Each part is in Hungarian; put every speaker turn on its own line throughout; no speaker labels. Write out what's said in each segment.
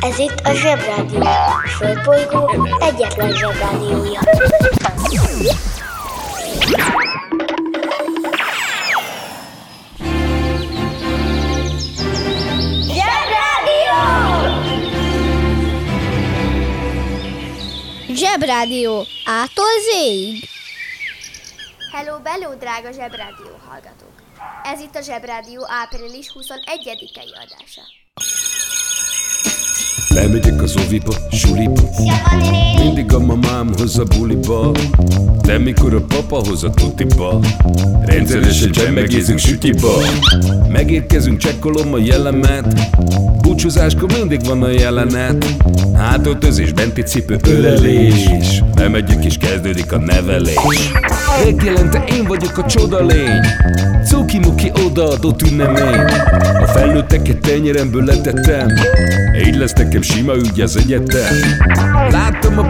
Ez itt a Zsebrádió. A Földbolygó egyetlen Zsebrádiója. Zsebrádió!
Zsebrádió ától zéig.
Hello, bello, drága Zsebrádió hallgatók! Ez itt a Zsebrádió április 21-i adása.
Lemegyek az oviba, suliba. Mindig a mamám hoz a buliba. De mikor a papa hoz a tutiba Rendszeresen csemmegézünk sütiba. Megérkezünk, csekkolom a jellemet. Búcsúzáskor mindig van a jelenet. Hátöltözés, benti cipő, ölelés. Bemegyek és kezdődik a nevelés. Megjelente én vagyok a csoda lény Cuki-muki odaadott ünnemény. A felnőtteket tenyeremből letettem. Így lesz nekem sima ügy az egyetem. Láttam a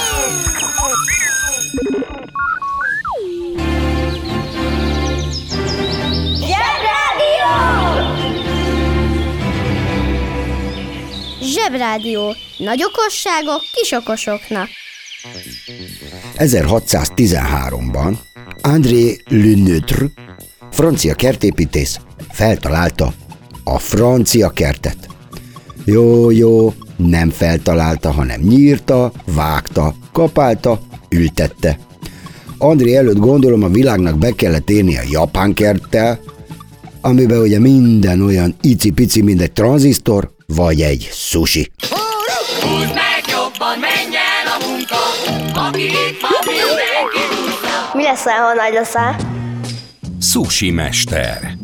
Zsebrádió.
Nagy okosságok kis okosoknak.
1613-ban André Leneutre, francia kertépítész feltalálta a francia kertet. Jó, jó, nem feltalálta, hanem nyírta, vágta, kapálta, ültette. André előtt gondolom a világnak be kellett érni a japán kerttel, amiben ugye minden olyan icipici, mint egy tranzisztor, vagy egy sushi.
Húzd meg jobban, menj el a munka, aki itt van, mindenki húzza.
Mi leszel, ha nagy leszel?
Sushi mester.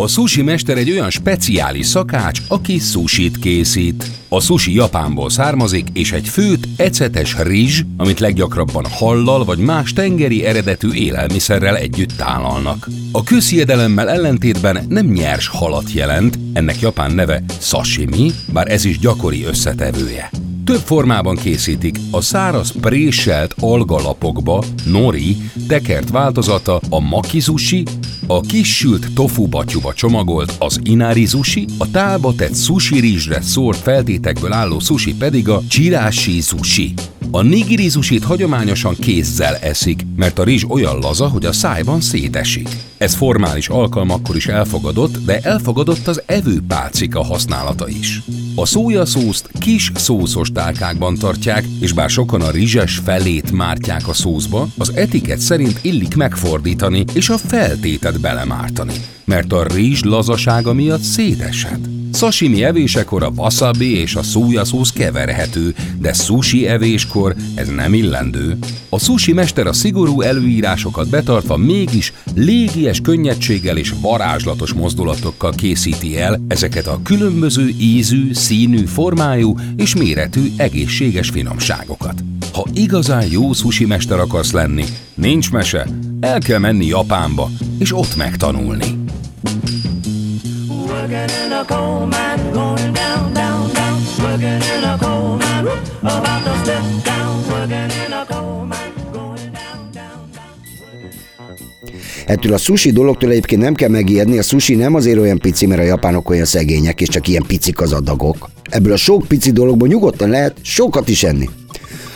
A sushi mester egy olyan speciális szakács, aki sushit készít. A sushi Japánból származik, és egy főt, ecetes rizs, amit leggyakrabban hallal vagy más tengeri eredetű élelmiszerrel együtt tálalnak. A közhiedelemmel ellentétben nem nyers halat jelent, ennek japán neve sashimi, bár ez is gyakori összetevője. Több formában készítik, a száraz préselt algalapokba, nori, tekert változata, a makizushi, a kissült tofu batyuba csomagolt, az inari sushi, a tálba tett sushi rizsre szórt feltétekből álló sushi pedig a chirashi sushi. A nigiri sushit hagyományosan kézzel eszik, mert a rizs olyan laza, hogy a szájban szétesik. Ez formális alkalmakkor is elfogadott, de elfogadott az evőpálcika használata is. A szójaszószt kis szószos tálkákban tartják, és bár sokan a rizses felét mártják a szószba, az etiket szerint illik megfordítani és a feltétet belemártani, mert a rizs lazasága miatt széteshet. Sashimi evésekor a wasabi és a szójaszósz keverhető, de sushi evéskor ez nem illendő. A sushi mester a szigorú előírásokat betartva mégis légies könnyedséggel és varázslatos mozdulatokkal készíti el ezeket a különböző ízű, színű, formájú és méretű egészséges finomságokat. Ha igazán jó sushi mester akarsz lenni, nincs mese, el kell menni Japánba, és ott megtanulni.
Working in a coal mine, going down, down, down. Working in a coal mine, about to step down. Working in a coal mine.
Ettől a sushi dologtól egyébként nem kell megijedni, a sushi nem azért olyan pici, mert a japánok olyan szegények, és csak ilyen picik az adagok. Ebből a sok pici dologból nyugodtan lehet sokat is enni.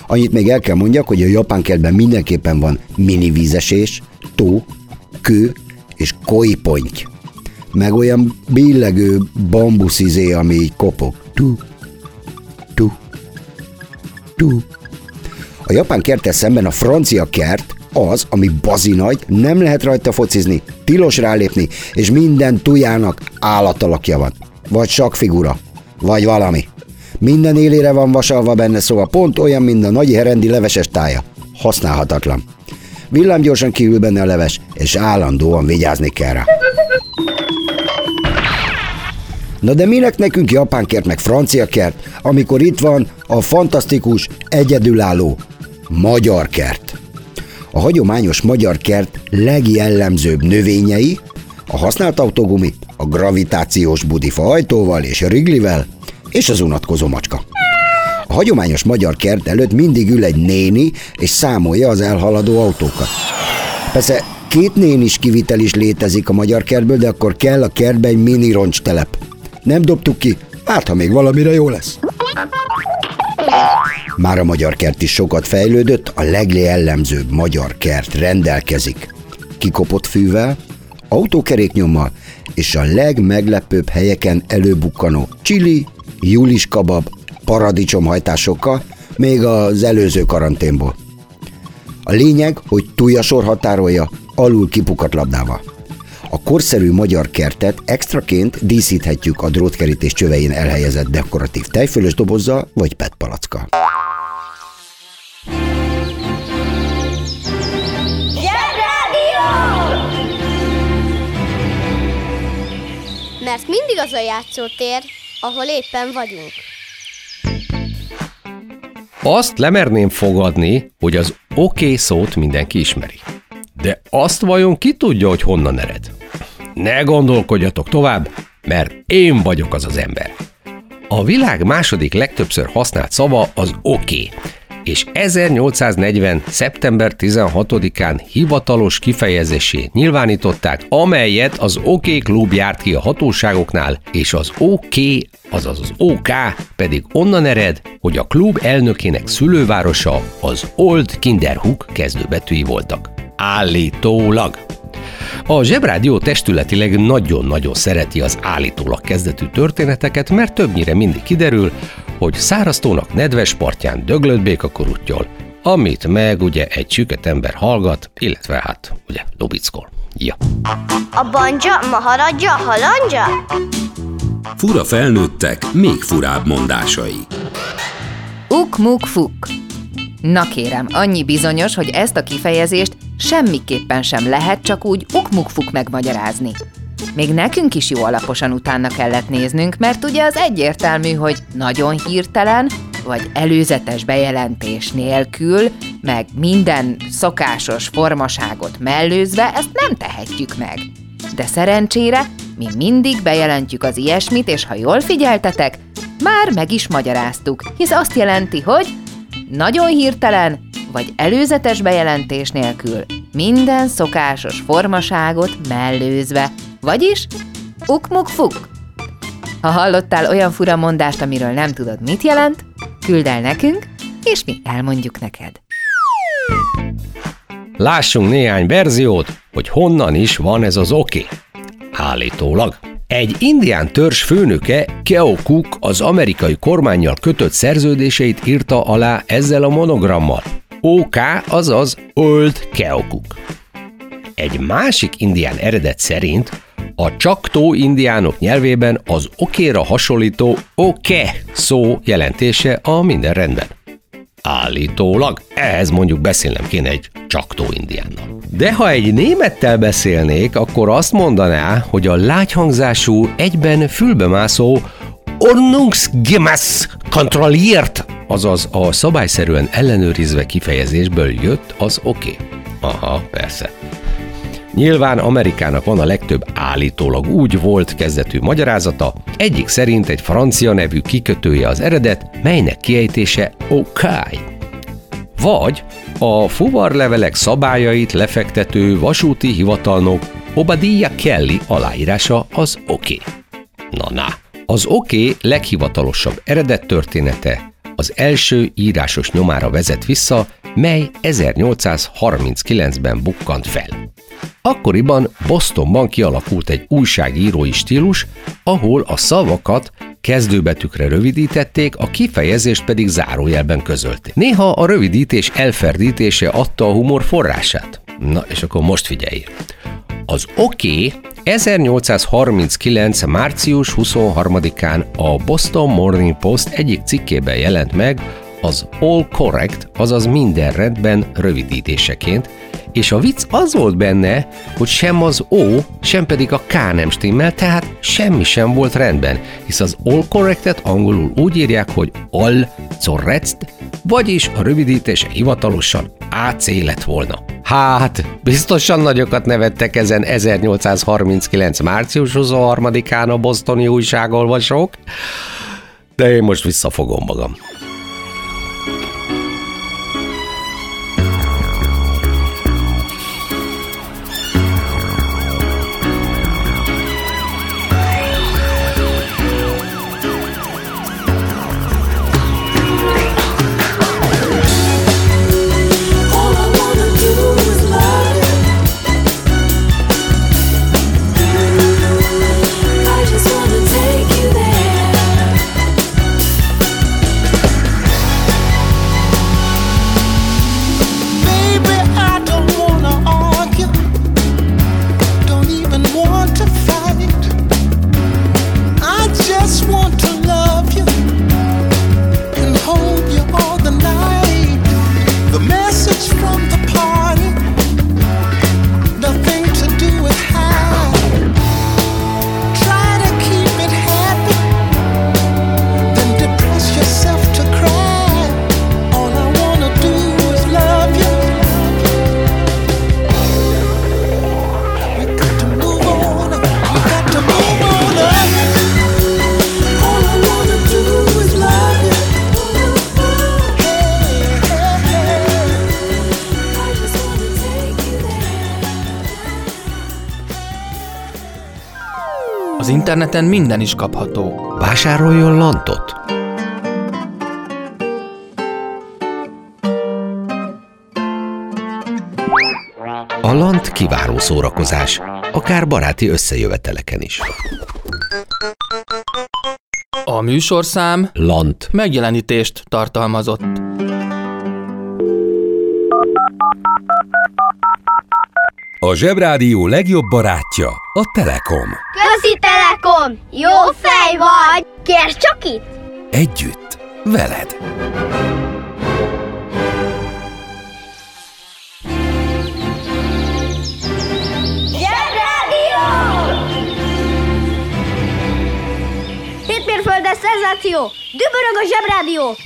Annyit még el kell mondjak, hogy a japán kertben mindenképpen van mini vízesés, tó, kő és koi ponty. Meg olyan billegő bambuszizé, ami így kopog. Tu, tu, tu. A japán kerttel szemben a francia kert az, ami bazi nagy, nem lehet rajta focizni, tilos rálépni, és minden tujának állatalakja van. Vagy sakfigura, vagy valami. Minden élére van vasalva benne, szóval pont olyan, mint a nagy herendi leveses tája. Használhatatlan. Villámgyorsan kívül benne a leves, és állandóan vigyázni kell rá. Na de minek nekünk japán kert meg francia kert, amikor itt van a fantasztikus, egyedülálló magyar kert? A hagyományos magyar kert legjellemzőbb növényei a használt autógumi, a gravitációs budifa ajtóval és a riglivel, és az unatkozó macska. A hagyományos magyar kert előtt mindig ül egy néni, és számolja az elhaladó autókat. Persze két nénis kivitel is létezik a magyar kertből, de akkor kell a kertbe egy mini roncstelep. Nem dobtuk ki, hát ha még valamire jó lesz. Már a magyar kert is sokat fejlődött, a legjellemzőbb magyar kert rendelkezik kikopott fűvel, autókeréknyommal és a legmeglepőbb helyeken előbukkanó csili, julis kabab, paradicsomhajtásokkal, még az előző karanténból. A lényeg, hogy túljasor határolja alul kipukat labdával. A korszerű magyar kertet extraként díszíthetjük a drótkerítés csövein elhelyezett dekoratív tejfölös dobozzal vagy petpalackkal.
Mert mindig az a játszótér, ahol éppen vagyunk.
Azt lemerném fogadni, hogy az oké okay szót mindenki ismeri. De azt vajon ki tudja, hogy honnan ered? Ne gondolkodjatok tovább, mert én vagyok az az ember. A világ második legtöbbször használt szava az oké, okay, és 1840. szeptember 16-án hivatalos kifejezésé nyilvánították, amelyet az OK klub járt ki a hatóságoknál, és az OK, azaz az OK pedig onnan ered, hogy a klub elnökének szülővárosa az Old Kinderhook kezdőbetűi voltak. Állítólag. A Zsebrádió testületileg nagyon-nagyon szereti az állítólag kezdetű történeteket, mert többnyire mindig kiderül, hogy száraztónak nedves partján döglött békakorúttyol, amit meg ugye egy süket ember hallgat, illetve hát ugye lubickol. Ja.
A banja, maharadja, halandja?
Fura felnőttek, még furább mondásai.
Uk-muk-fuk. Na kérem, annyi bizonyos, hogy ezt a kifejezést semmiképpen sem lehet csak úgy uk-muk-fuk megmagyarázni. Még nekünk is jó alaposan utána kellett néznünk, mert ugye az egyértelmű, hogy nagyon hirtelen, vagy előzetes bejelentés nélkül, meg minden szokásos formaságot mellőzve ezt nem tehetjük meg. De szerencsére mi mindig bejelentjük az ilyesmit, és ha jól figyeltetek, már meg is magyaráztuk, hisz azt jelenti, hogy nagyon hirtelen, vagy előzetes bejelentés nélkül, minden szokásos formaságot mellőzve, vagyis uk-muk-fuk. Ha hallottál olyan fura mondást, amiről nem tudod, mit jelent, küld el nekünk, és mi elmondjuk neked.
Lássunk néhány verziót, hogy honnan is van ez az oké. Okay. Állítólag. Egy indián törzs főnöke, Keo Cook az amerikai kormányjal kötött szerződéseit írta alá ezzel a monogrammal. OK, azaz Old Keo Cook. Egy másik indián eredet szerint a csaktó indiánok nyelvében az okéra hasonlító oke szó jelentése a minden rendben. Állítólag ehhez mondjuk beszélnem kéne egy csaktó indiánnal. De ha egy némettel beszélnék, akkor azt mondaná, hogy a lágyhangzású, egyben fülbemászó Ordnungsgemäß kontrolliert, azaz a szabályszerűen ellenőrizve kifejezésből jött az oké. Okay. Aha, persze. Nyilván Amerikának van a legtöbb állítólag úgy volt kezdetű magyarázata, egyik szerint egy francia nevű kikötője az eredet, melynek kiejtése Okai. Vagy a fuvarlevelek szabályait lefektető vasúti hivatalnok Obadiah Kelly aláírása az oké. Okay. Na na, az oké okay leghivatalosabb eredet története az első írásos nyomára vezet vissza, mely 1839-ben bukkant fel. Akkoriban Bostonban kialakult egy újságírói stílus, ahol a szavakat kezdőbetűkre rövidítették, a kifejezést pedig zárójelben közölték. Néha a rövidítés elferdítése adta a humor forrását. Na, és akkor most figyelj! Az OK 1839. március 23-án a Boston Morning Post egyik cikkében jelent meg az All Correct, azaz minden rendben rövidítéseként, és a vicc az volt benne, hogy sem az O, sem pedig a K nem stimmel, tehát semmi sem volt rendben, hisz az All Correctet angolul úgy írják, hogy All Correct, vagyis a rövidítése hivatalosan AC lett volna. Hát, biztosan nagyokat nevettek ezen 1839. március 23-án a bosztoni újságolvasók, de én most visszafogom magam.
Interneten minden is kapható.
Vásároljon lantot! A lant kiváló szórakozás, akár baráti összejöveteleken is.
A műsorszám
Lant.
megjelenítést tartalmazott.
A Zsebrádió legjobb barátja a Telekom.
Közi Telekom! Jó fej vagy! Kérd csak itt!
Együtt, veled.
Zsebrádió! Hétmérföldes szenzáció! Dübörög a Zsebrádió!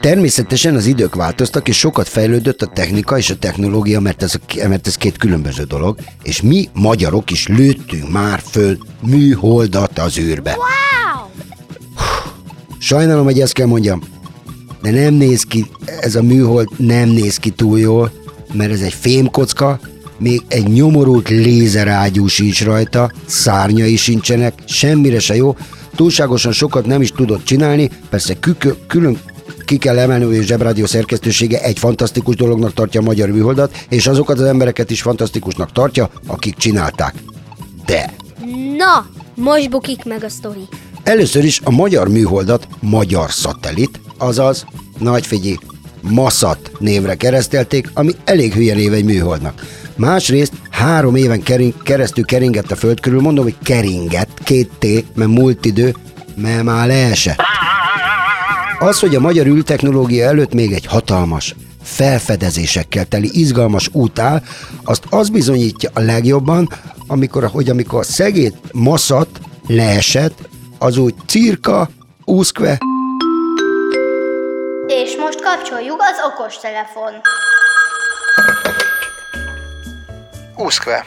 Természetesen az idők változtak, és sokat fejlődött a technika és a technológia, mert ez, a- mert ez két különböző dolog, és mi magyarok is lőttünk már föl műholdat az űrbe.
Wow!
Sajnálom, hogy ezt kell mondjam, de nem néz ki, ez a műhold nem néz ki túl jól, mert ez egy fémkocka, még egy nyomorult lézerágyú sincs rajta, szárnyai sincsenek, semmire se jó, túlságosan sokat nem is tudott csinálni, persze kükö, külön ki kell emelni, hogy a Zsebrádió szerkesztősége egy fantasztikus dolognak tartja a magyar műholdat, és azokat az embereket is fantasztikusnak tartja, akik csinálták. De
Na, most bukik meg a sztori.
Először is a magyar műholdat magyar szatellit, azaz, nagy figyelj, Maszat névre keresztelték, ami elég hülye név egy műholdnak. Másrészt három éven kering, keresztül keringett a föld körül, mondom, hogy keringett, két T, mert múlt idő, mert már leesett. Az, hogy a magyar űrtechnológia előtt még egy hatalmas, felfedezésekkel teli izgalmas út áll, azt az bizonyítja a legjobban, amikor, hogy amikor a szegét maszat leesett, az úgy cirka, úszkve,
És most kapcsoljuk az okostelefon.
Úszkve.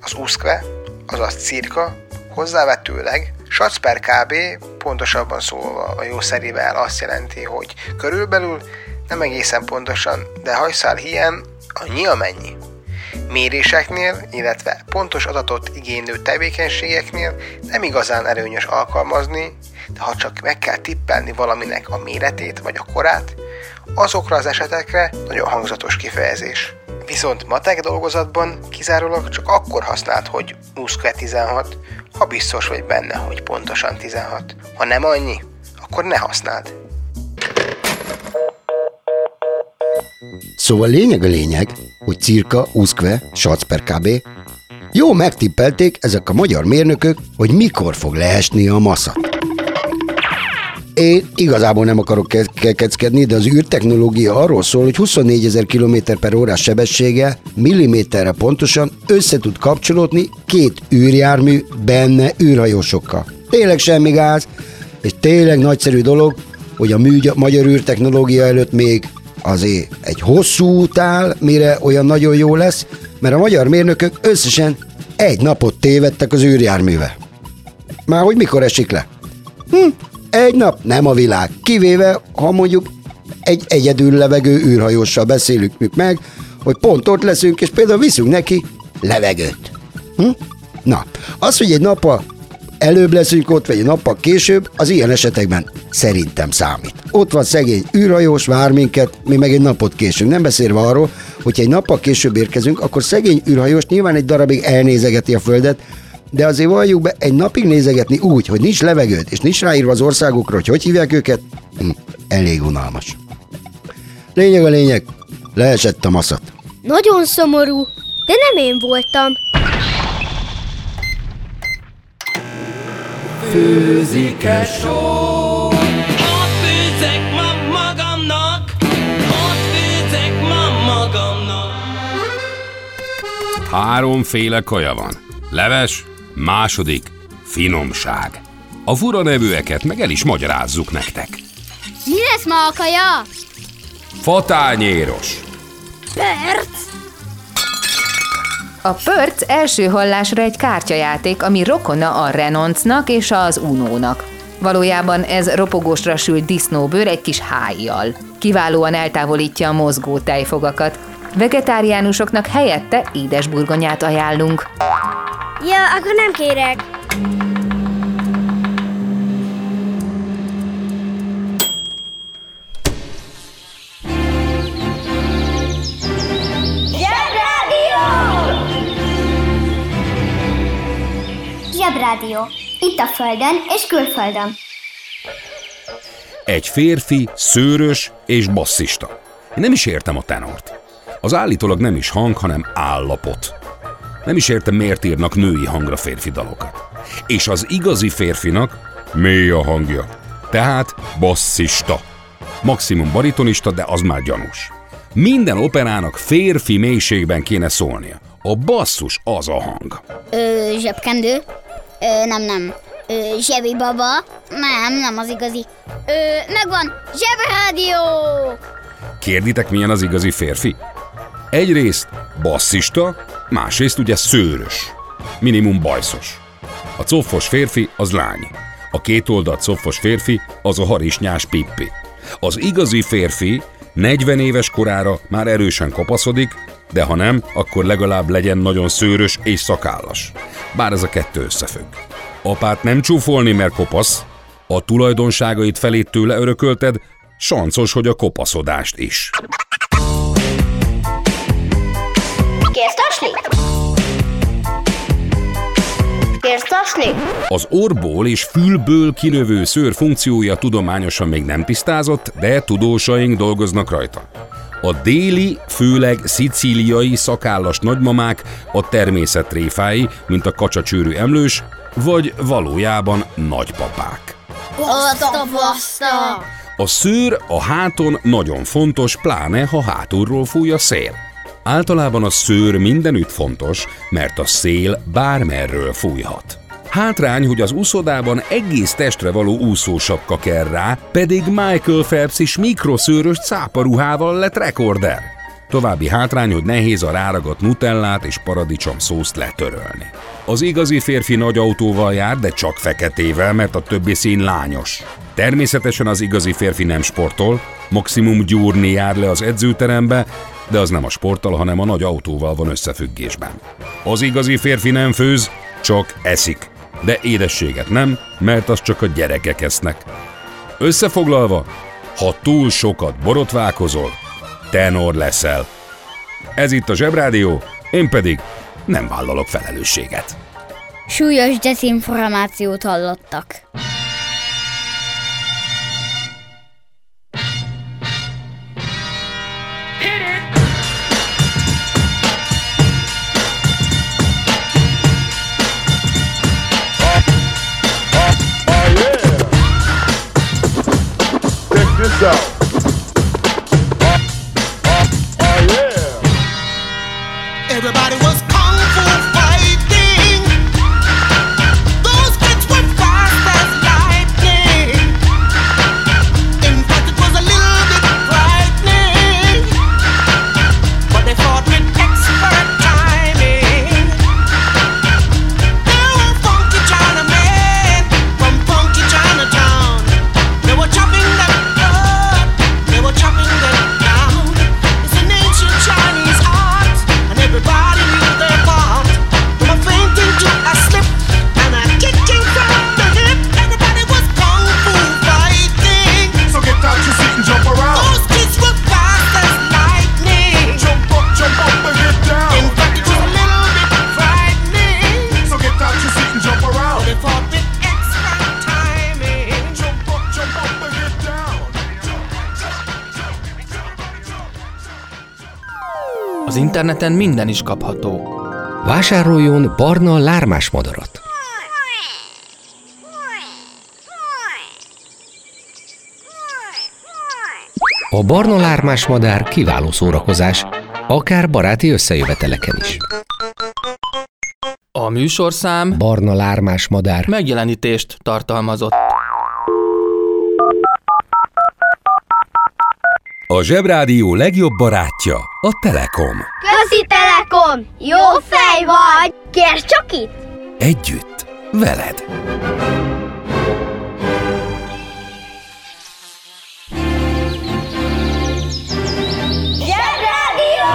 Az úszkve, azaz cirka, hozzávetőleg sac per kb. pontosabban szólva a jó szerével azt jelenti, hogy körülbelül nem egészen pontosan, de hajszál hiány annyi amennyi. Méréseknél, illetve pontos adatot igénylő tevékenységeknél nem igazán előnyös alkalmazni, de ha csak meg kell tippelni valaminek a méretét vagy a korát, azokra az esetekre nagyon hangzatos kifejezés. Viszont matek dolgozatban kizárólag csak akkor használd, hogy USQUE 16, ha biztos vagy benne, hogy pontosan 16. Ha nem annyi, akkor ne használd.
Szóval lényeg a lényeg, hogy cirka, uszkve, sac per kb. Jó megtippelték ezek a magyar mérnökök, hogy mikor fog leesni a maszat. Én igazából nem akarok ke- kekeckedni, de az űrtechnológia arról szól, hogy 24 ezer km per órás sebességgel milliméterre pontosan össze tud kapcsolódni két űrjármű benne űrhajósokkal. Tényleg semmi gáz, és tényleg nagyszerű dolog, hogy a mű, magyar űrtechnológia előtt még azért egy hosszú út áll, mire olyan nagyon jó lesz, mert a magyar mérnökök összesen egy napot tévedtek az űrjárművel. Már hogy mikor esik le? Hm, egy nap nem a világ, kivéve, ha mondjuk egy egyedül levegő űrhajóssal beszélünk meg, hogy pont ott leszünk, és például viszünk neki levegőt. Hm? Na, az, hogy egy nappal előbb leszünk ott, vagy egy nappal később, az ilyen esetekben szerintem számít. Ott van szegény űrhajós, vár minket, mi meg egy napot késünk. Nem beszélve arról, hogyha egy nappal később érkezünk, akkor szegény űrhajós nyilván egy darabig elnézegeti a Földet, de azért valljuk be, egy napig nézegetni úgy, hogy nincs levegőd, és nincs ráírva az országokra, hogy hogy hívják őket, hm, elég unalmas. Lényeg a lényeg, leesett a maszat.
Nagyon szomorú, de nem én voltam.
Főzike só Ott főzek ma magamnak Ott főzek ma magamnak
Háromféle kaja van. Leves, második, finomság. A fura nevűeket meg el is magyarázzuk nektek.
Mi lesz ma a kaja?
Fatányéros,
Perc!
A pörc első hallásra egy kártyajáték, ami rokona a renoncnak és az unónak. Valójában ez ropogósra sült disznóbőr egy kis hájjal. Kiválóan eltávolítja a mozgó tejfogakat. Vegetáriánusoknak helyette édesburgonyát ajánlunk.
Ja, akkor nem kérek.
Zsebrádió. Itt a Földön és külföldön.
egy férfi, szőrös és basszista. Én nem is értem a tenort. Az állítólag nem is hang, hanem állapot. Nem is értem, miért írnak női hangra férfi dalokat. És az igazi férfinak mély a hangja. Tehát basszista. Maximum baritonista, de az már gyanús. Minden operának férfi mélységben kéne szólnia. A basszus az a hang.
Ö, zsebkendő? Ö, nem, nem. Ö, zsebi baba? Nem, nem az igazi. Ö, megvan! Zsebrádió!
Kérditek, milyen az igazi férfi? Egyrészt basszista, másrészt ugye szőrös. Minimum bajszos. A coffos férfi az lány. A két oldalt coffos férfi az a harisnyás pippi. Az igazi férfi 40 éves korára már erősen kopaszodik, de ha nem, akkor legalább legyen nagyon szőrös és szakállas. Bár ez a kettő összefügg. Apát nem csúfolni, mert kopasz, a tulajdonságait felét tőle örökölted, sancos, hogy a kopaszodást is.
Kérsz tasni?
Az orból és fülből kinövő szőr funkciója tudományosan még nem tisztázott, de tudósaink dolgoznak rajta. A déli, főleg szicíliai szakállas nagymamák a természet tréfái, mint a kacsacsőrű emlős, vagy valójában nagypapák.
Azt a baszta!
A szőr a háton nagyon fontos, pláne ha hátulról fúj a szél. Általában a szőr mindenütt fontos, mert a szél bármerről fújhat. Hátrány, hogy az úszodában egész testre való úszósapka kell rá, pedig Michael Phelps is mikroszőrös cáparuhával lett rekorder. További hátrány, hogy nehéz a ráragadt nutellát és paradicsom szószt letörölni. Az igazi férfi nagy autóval jár, de csak feketével, mert a többi szín lányos. Természetesen az igazi férfi nem sportol, maximum gyúrni jár le az edzőterembe, de az nem a sporttal, hanem a nagy autóval van összefüggésben. Az igazi férfi nem főz, csak eszik. De édességet nem, mert az csak a gyerekek esznek. Összefoglalva, ha túl sokat borotválkozol, tenor leszel. Ez itt a Zsebrádió, én pedig nem vállalok felelősséget.
Súlyos dezinformációt hallottak.
Interneten minden is kapható.
Vásároljon barna lármás madarat. A barna lármás madár kiváló szórakozás, akár baráti összejöveteleken is.
A műsorszám
Barna lármás madár.
megjelenítést tartalmazott.
A Zsebrádió legjobb barátja a Telekom.
Közi Telekom! Jó fej vagy! Kérd csak itt!
Együtt, veled.
Zsebrádió!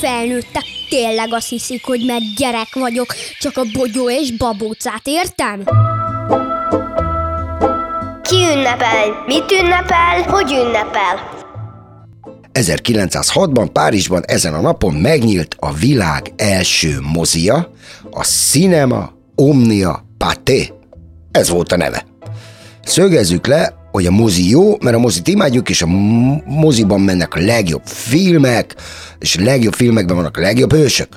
Felnőttek tényleg azt hiszik, hogy mert gyerek vagyok, csak a bogyó és babócát értem?
Ki ünnepel? Mit ünnepel? Hogy ünnepel?
1906-ban Párizsban ezen a napon megnyílt a világ első mozia, a Cinema Omnia Pathé. Ez volt a neve. Szögezzük le, hogy a mozi jó, mert a mozit imádjuk, és a moziban mennek a legjobb filmek, és a legjobb filmekben vannak a legjobb hősök.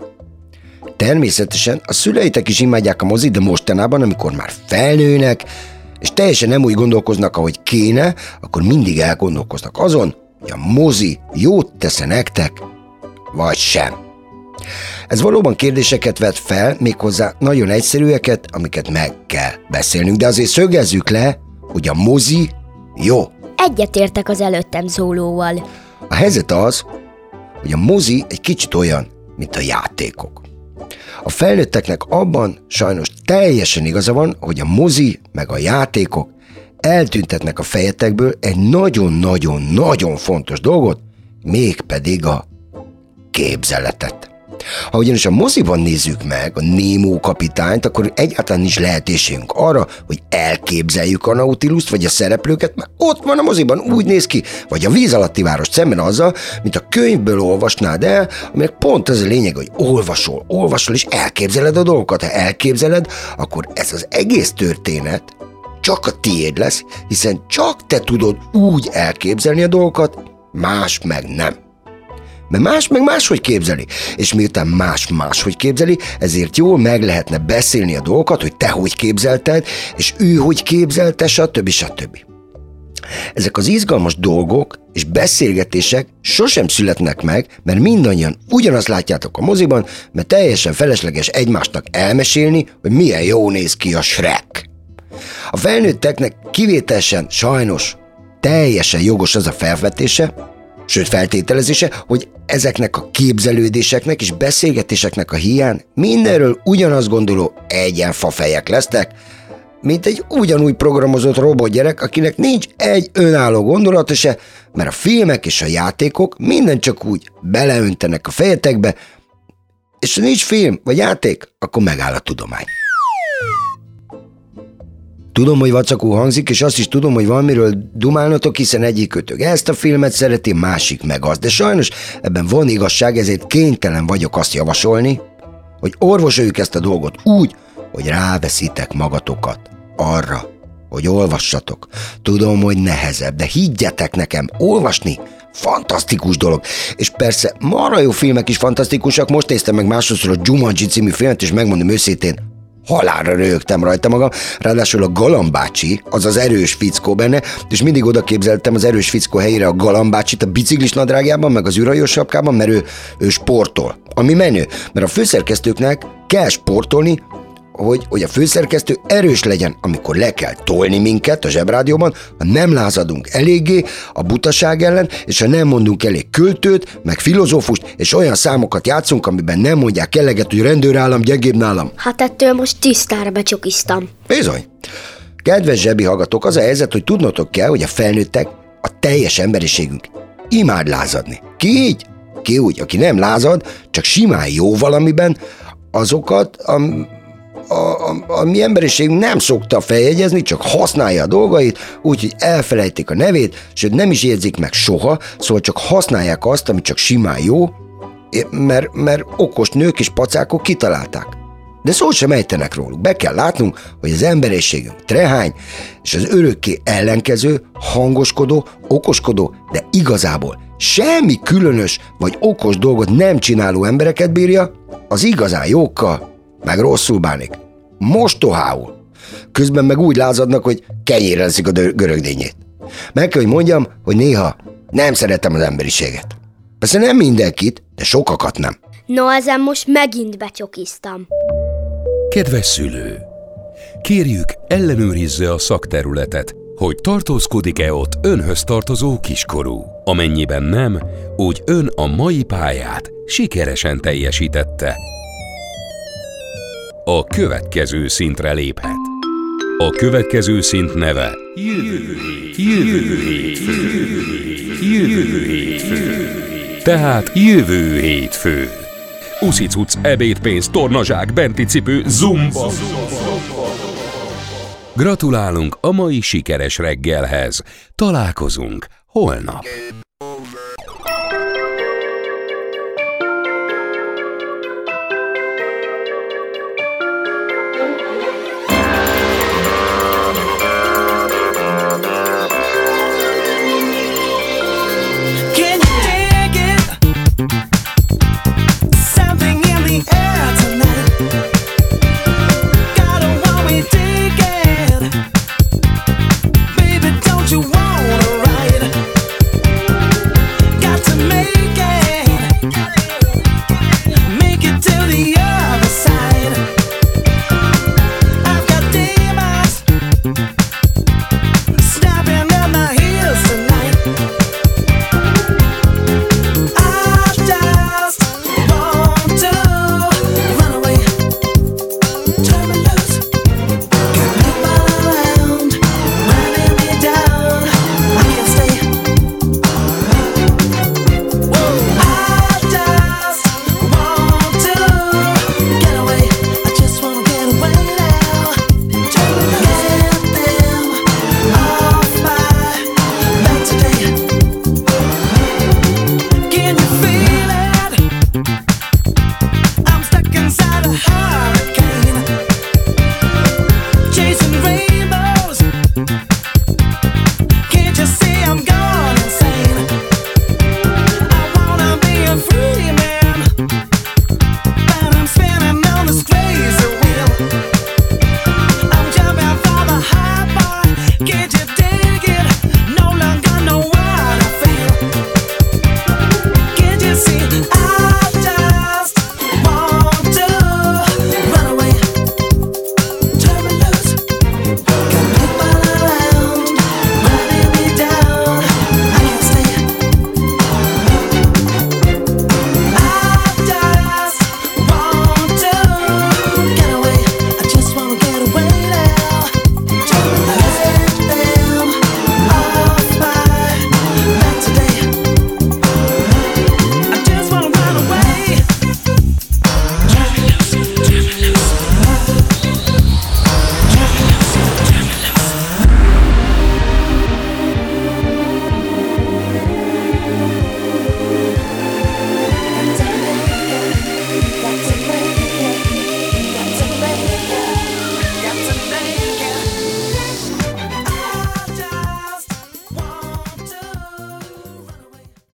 Természetesen a szüleitek is imádják a mozit, de mostanában, amikor már felnőnek, és teljesen nem úgy gondolkoznak, ahogy kéne, akkor mindig elgondolkoznak azon, hogy a mozi jót tesz nektek, vagy sem. Ez valóban kérdéseket vet fel, méghozzá nagyon egyszerűeket, amiket meg kell beszélnünk, de azért szögezzük le, hogy a mozi jó.
Egyetértek az előttem szólóval.
A helyzet az, hogy a mozi egy kicsit olyan, mint a játékok. A felnőtteknek abban sajnos teljesen igaza van, hogy a mozi meg a játékok eltüntetnek a fejetekből egy nagyon-nagyon-nagyon fontos dolgot, mégpedig a képzeletet. Ha ugyanis a moziban nézzük meg a Nemo kapitányt, akkor egyáltalán nincs lehetőségünk arra, hogy elképzeljük a Nautiluszt, vagy a szereplőket, mert ott van a moziban, úgy néz ki, vagy a víz alatti város szemben azzal, mint a könyvből olvasnád el, aminek pont az a lényeg, hogy olvasol, olvasol, és elképzeled a dolgokat. Ha elképzeled, akkor ez az egész történet csak a tiéd lesz, hiszen csak te tudod úgy elképzelni a dolgokat, más meg nem. Mert más meg máshogy képzeli. És miután más máshogy képzeli, ezért jól meg lehetne beszélni a dolgokat, hogy te hogy képzelted, és ő hogy képzelte, stb. stb. Ezek az izgalmas dolgok és beszélgetések sosem születnek meg, mert mindannyian ugyanazt látjátok a moziban, mert teljesen felesleges egymásnak elmesélni, hogy milyen jó néz ki a Shrek. A felnőtteknek kivételesen sajnos teljesen jogos az a felvetése, sőt feltételezése, hogy ezeknek a képzelődéseknek és beszélgetéseknek a hiány mindenről ugyanazt gondoló egyenfafejek lesznek, mint egy ugyanúgy programozott robotgyerek, akinek nincs egy önálló gondolata se, mert a filmek és a játékok minden csak úgy beleöntenek a fejetekbe, és ha nincs film vagy játék, akkor megáll a tudomány. Tudom, hogy vacakú hangzik, és azt is tudom, hogy van miről dumálnotok, hiszen egyik kötök ezt a filmet szereti, másik meg azt. De sajnos ebben van igazság, ezért kénytelen vagyok azt javasolni, hogy orvosoljuk ezt a dolgot úgy, hogy ráveszitek magatokat arra, hogy olvassatok. Tudom, hogy nehezebb, de higgyetek nekem, olvasni fantasztikus dolog. És persze, marha jó filmek is fantasztikusak. Most néztem meg másodszor a Jumanji című filmet, és megmondom őszintén, halálra rögtem rajta magam. Ráadásul a Galambácsi, az az erős fickó benne, és mindig oda képzeltem az erős fickó helyére a Galambácsit a biciklis nadrágjában, meg az űrhajós sapkában, mert ő, ő sportol. Ami menő, mert a főszerkesztőknek kell sportolni, hogy, hogy a főszerkesztő erős legyen, amikor le kell tolni minket a zsebrádióban, ha nem lázadunk eléggé a butaság ellen, és ha nem mondunk elég költőt, meg filozófust, és olyan számokat játszunk, amiben nem mondják eleget, hogy rendőrállam gyengébb nálam.
Hát ettől most tisztára becsokiztam.
Bizony. Kedves zsebi hallgatók, az a helyzet, hogy tudnotok kell, hogy a felnőttek, a teljes emberiségünk imád lázadni. Ki így? Ki úgy, aki nem lázad, csak simán jó valamiben, azokat, am, a, a, a mi emberiségünk nem szokta feljegyezni, csak használja a dolgait, úgyhogy elfelejtik a nevét, sőt nem is érzik meg soha, szóval csak használják azt, ami csak simán jó, mert, mert okos nők és pacákok kitalálták. De szót sem ejtenek róluk. Be kell látnunk, hogy az emberiségünk trehány, és az örökké ellenkező, hangoskodó, okoskodó, de igazából semmi különös vagy okos dolgot nem csináló embereket bírja, az igazán jókkal meg rosszul bánik. Mostohául. Közben meg úgy lázadnak, hogy kenyérelzik a görögdényét. Meg kell, hogy mondjam, hogy néha nem szeretem az emberiséget. Persze nem mindenkit, de sokakat nem.
No, ezen most megint becsokiztam.
Kedves szülő! Kérjük, ellenőrizze a szakterületet, hogy tartózkodik-e ott önhöz tartozó kiskorú. Amennyiben nem, úgy ön a mai pályát sikeresen teljesítette. A következő szintre léphet. A következő szint neve Jövő jövő jövő hétfő. Tehát jövő hétfő. Uszicuc, ebédpénz, tornazsák, benti cipő, zumba. Gratulálunk a mai sikeres reggelhez. Találkozunk holnap.